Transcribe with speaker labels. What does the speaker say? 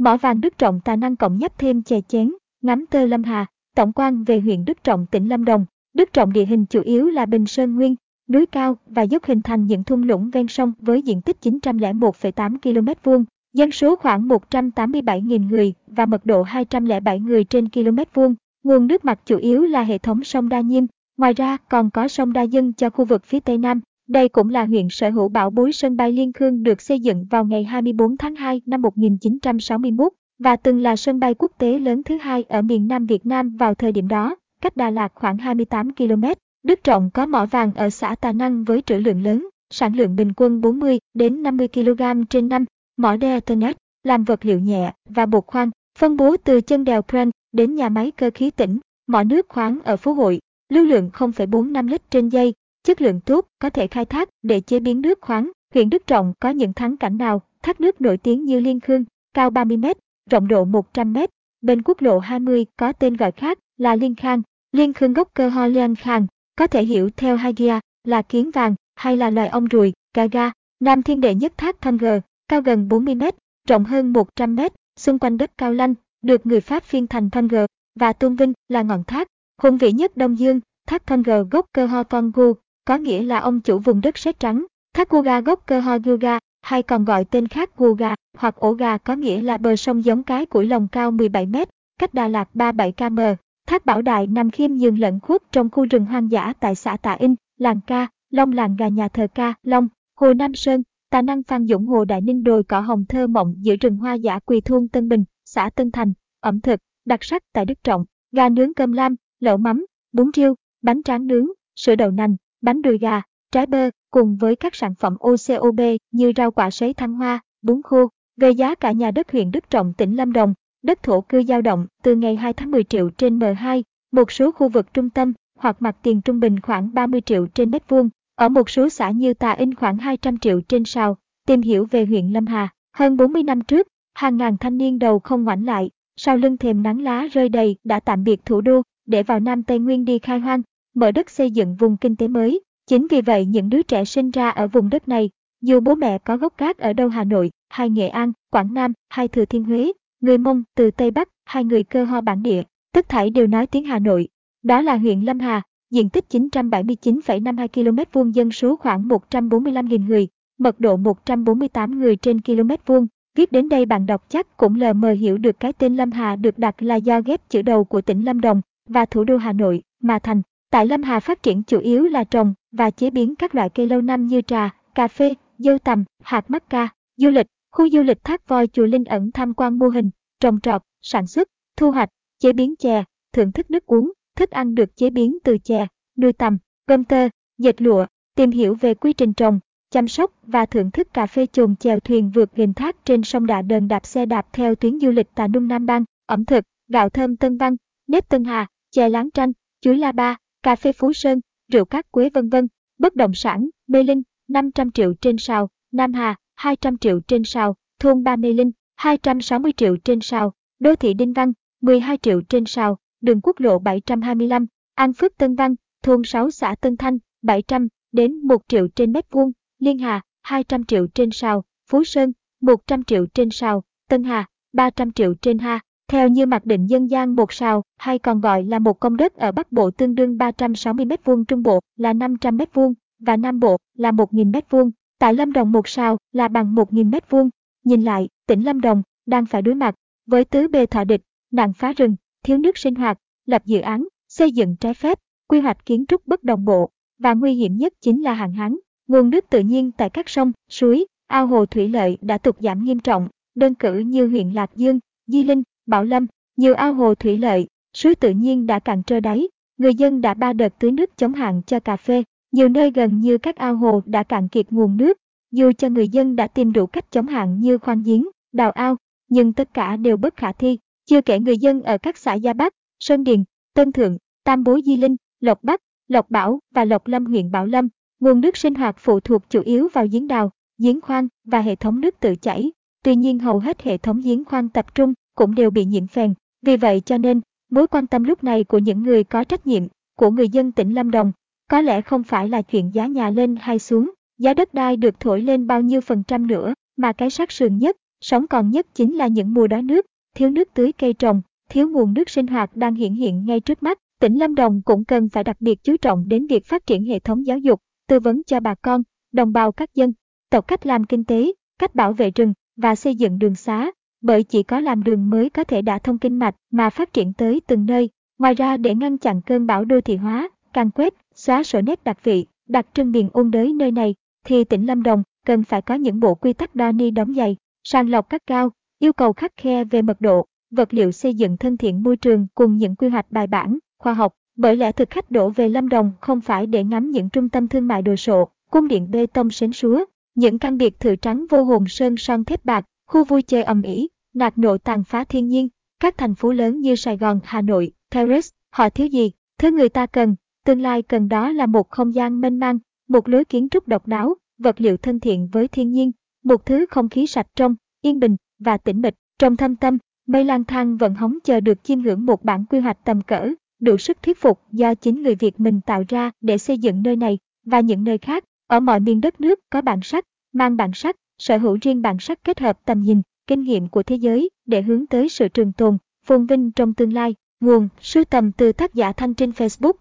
Speaker 1: Mỏ vàng Đức Trọng tài năng cộng nhấp thêm chè chén, ngắm tơ Lâm Hà, tổng quan về huyện Đức Trọng tỉnh Lâm Đồng. Đức Trọng địa hình chủ yếu là bình sơn nguyên, núi cao và dốc hình thành những thung lũng ven sông với diện tích 901,8 km vuông, dân số khoảng 187.000 người và mật độ 207 người trên km vuông. Nguồn nước mặt chủ yếu là hệ thống sông Đa Nhiêm, ngoài ra còn có sông Đa Dân cho khu vực phía Tây Nam. Đây cũng là huyện sở hữu bảo bối sân bay Liên Khương được xây dựng vào ngày 24 tháng 2 năm 1961 và từng là sân bay quốc tế lớn thứ hai ở miền Nam Việt Nam vào thời điểm đó, cách Đà Lạt khoảng 28 km. Đức Trọng có mỏ vàng ở xã Tà Năng với trữ lượng lớn, sản lượng bình quân 40 đến 50 kg trên năm, mỏ đe Ethernet, làm vật liệu nhẹ và bột khoan, phân bố từ chân đèo Brent đến nhà máy cơ khí tỉnh, mỏ nước khoáng ở Phú Hội, lưu lượng 0,45 lít trên giây, chất lượng tốt, có thể khai thác để chế biến nước khoáng. Huyện Đức Trọng có những thắng cảnh nào, thác nước nổi tiếng như Liên Khương, cao 30 m, rộng độ 100 m. Bên quốc lộ 20 có tên gọi khác là Liên Khang, Liên Khương gốc cơ ho Liên Khang, có thể hiểu theo Hagia là kiến vàng hay là loài ong ruồi, Gaga. Nam thiên đệ nhất thác Thanh Gờ, cao gần 40 m, rộng hơn 100 m, xung quanh đất cao lanh, được người Pháp phiên thành Thanh Gờ và tôn vinh là ngọn thác. Hùng vĩ nhất Đông Dương, thác Thanh Gờ gốc cơ ho Congo, có nghĩa là ông chủ vùng đất sét trắng. Thác Guga gốc cơ ho Guga, hay còn gọi tên khác Guga hoặc ổ gà có nghĩa là bờ sông giống cái củi lồng cao 17 m, cách Đà Lạt 37 km. Thác Bảo Đại nằm khiêm nhường lẫn khuất trong khu rừng hoang dã tại xã Tạ In, làng Ca, Long làng gà nhà thờ Ca, Long, Hồ Nam Sơn, Tà năng Phan Dũng Hồ Đại Ninh đồi cỏ hồng thơ mộng giữa rừng hoa dã quỳ thôn Tân Bình, xã Tân Thành, ẩm thực, đặc sắc tại Đức Trọng, gà nướng cơm lam, lẩu mắm, bún riêu, bánh tráng nướng, sữa đậu nành, bánh đùi gà, trái bơ, cùng với các sản phẩm OCOB như rau quả sấy thăng hoa, bún khô. Về giá cả nhà đất huyện Đức Trọng tỉnh Lâm Đồng, đất thổ cư dao động từ ngày 2 tháng 10 triệu trên M2, một số khu vực trung tâm hoặc mặt tiền trung bình khoảng 30 triệu trên mét vuông, ở một số xã như Tà In khoảng 200 triệu trên sào. Tìm hiểu về huyện Lâm Hà, hơn 40 năm trước, hàng ngàn thanh niên đầu không ngoảnh lại, sau lưng thềm nắng lá rơi đầy đã tạm biệt thủ đô để vào Nam Tây Nguyên đi khai hoang, mở đất xây dựng vùng kinh tế mới. Chính vì vậy những đứa trẻ sinh ra ở vùng đất này, dù bố mẹ có gốc gác ở đâu Hà Nội, hay Nghệ An, Quảng Nam, hay Thừa Thiên Huế, người Mông từ Tây Bắc, hay người cơ ho bản địa, tất thảy đều nói tiếng Hà Nội. Đó là huyện Lâm Hà, diện tích 979,52 km vuông dân số khoảng 145.000 người, mật độ 148 người trên km vuông. Viết đến đây bạn đọc chắc cũng lờ mờ hiểu được cái tên Lâm Hà được đặt là do ghép chữ đầu của tỉnh Lâm Đồng và thủ đô Hà Nội mà thành. Tại Lâm Hà phát triển chủ yếu là trồng và chế biến các loại cây lâu năm như trà, cà phê, dâu tằm, hạt mắc ca, du lịch, khu du lịch thác voi chùa Linh ẩn tham quan mô hình, trồng trọt, sản xuất, thu hoạch, chế biến chè, thưởng thức nước uống, thức ăn được chế biến từ chè, nuôi tầm, gom tơ, dệt lụa, tìm hiểu về quy trình trồng, chăm sóc và thưởng thức cà phê chồn chèo thuyền vượt nghìn thác trên sông Đà Đờn đạp xe đạp theo tuyến du lịch Tà Nung Nam Bang, ẩm thực, gạo thơm Tân Văn, nếp Tân Hà, chè láng tranh, chuối La Ba, cà phê Phú Sơn, rượu cát quế vân vân, bất động sản, Mê Linh, 500 triệu trên sao, Nam Hà, 200 triệu trên sao, thôn Ba Mê Linh, 260 triệu trên sao, đô thị Đinh Văn, 12 triệu trên sao, đường quốc lộ 725, An Phước Tân Văn, thôn 6 xã Tân Thanh, 700 đến 1 triệu trên mét vuông, Liên Hà, 200 triệu trên sao, Phú Sơn, 100 triệu trên sao, Tân Hà, 300 triệu trên ha. Theo như mặc định dân gian một sào, hay còn gọi là một công đất ở Bắc Bộ tương đương 360 m2 Trung Bộ là 500 m2 và Nam Bộ là 1.000 m2. Tại Lâm Đồng một sào là bằng 1.000 m2. Nhìn lại, tỉnh Lâm Đồng đang phải đối mặt với tứ bề thọ địch, nạn phá rừng, thiếu nước sinh hoạt, lập dự án, xây dựng trái phép, quy hoạch kiến trúc bất đồng bộ và nguy hiểm nhất chính là hạn hán. Nguồn nước tự nhiên tại các sông, suối, ao hồ thủy lợi đã tụt giảm nghiêm trọng, đơn cử như huyện Lạc Dương, Di Linh, Bảo Lâm, nhiều ao hồ thủy lợi, suối tự nhiên đã cạn trơ đáy. Người dân đã ba đợt tưới nước chống hạn cho cà phê, nhiều nơi gần như các ao hồ đã cạn kiệt nguồn nước. Dù cho người dân đã tìm đủ cách chống hạn như khoan giếng, đào ao, nhưng tất cả đều bất khả thi. Chưa kể người dân ở các xã Gia Bắc, Sơn Điền, Tân Thượng, Tam Bố Di Linh, Lộc Bắc, Lộc Bảo và Lộc Lâm huyện Bảo Lâm, nguồn nước sinh hoạt phụ thuộc chủ yếu vào giếng đào, giếng khoan và hệ thống nước tự chảy. Tuy nhiên hầu hết hệ thống giếng khoan tập trung cũng đều bị nhiễm phèn. Vì vậy cho nên, mối quan tâm lúc này của những người có trách nhiệm, của người dân tỉnh Lâm Đồng, có lẽ không phải là chuyện giá nhà lên hay xuống, giá đất đai được thổi lên bao nhiêu phần trăm nữa, mà cái sát sườn nhất Sống còn nhất chính là những mùa đói nước, thiếu nước tưới cây trồng, thiếu nguồn nước sinh hoạt đang hiện hiện ngay trước mắt. Tỉnh Lâm Đồng cũng cần phải đặc biệt chú trọng đến việc phát triển hệ thống giáo dục, tư vấn cho bà con, đồng bào các dân, tộc cách làm kinh tế, cách bảo vệ rừng và xây dựng đường xá, bởi chỉ có làm đường mới có thể đả thông kinh mạch mà phát triển tới từng nơi. Ngoài ra để ngăn chặn cơn bão đô thị hóa, càng quét, xóa sổ nét đặc vị, đặc trưng miền ôn đới nơi này, thì tỉnh Lâm Đồng cần phải có những bộ quy tắc đo ni đóng giày, sàng lọc các cao, yêu cầu khắc khe về mật độ, vật liệu xây dựng thân thiện môi trường cùng những quy hoạch bài bản, khoa học. Bởi lẽ thực khách đổ về Lâm Đồng không phải để ngắm những trung tâm thương mại đồ sộ, cung điện bê tông sến súa, những căn biệt thự trắng vô hồn sơn son thép bạc, khu vui chơi ầm ĩ, nạt nộ tàn phá thiên nhiên, các thành phố lớn như Sài Gòn, Hà Nội, Paris, họ thiếu gì? Thứ người ta cần, tương lai cần đó là một không gian mênh mang, một lối kiến trúc độc đáo, vật liệu thân thiện với thiên nhiên, một thứ không khí sạch trong, yên bình và tĩnh mịch. Trong thâm tâm, mây lang thang vẫn hóng chờ được chiêm ngưỡng một bản quy hoạch tầm cỡ, đủ sức thuyết phục do chính người Việt mình tạo ra để xây dựng nơi này và những nơi khác ở mọi miền đất nước có bản sắc, mang bản sắc, sở hữu riêng bản sắc kết hợp tầm nhìn, kinh nghiệm của thế giới để hướng tới sự trường tồn, phồn vinh trong tương lai. Nguồn sưu tầm từ tác giả Thanh trên Facebook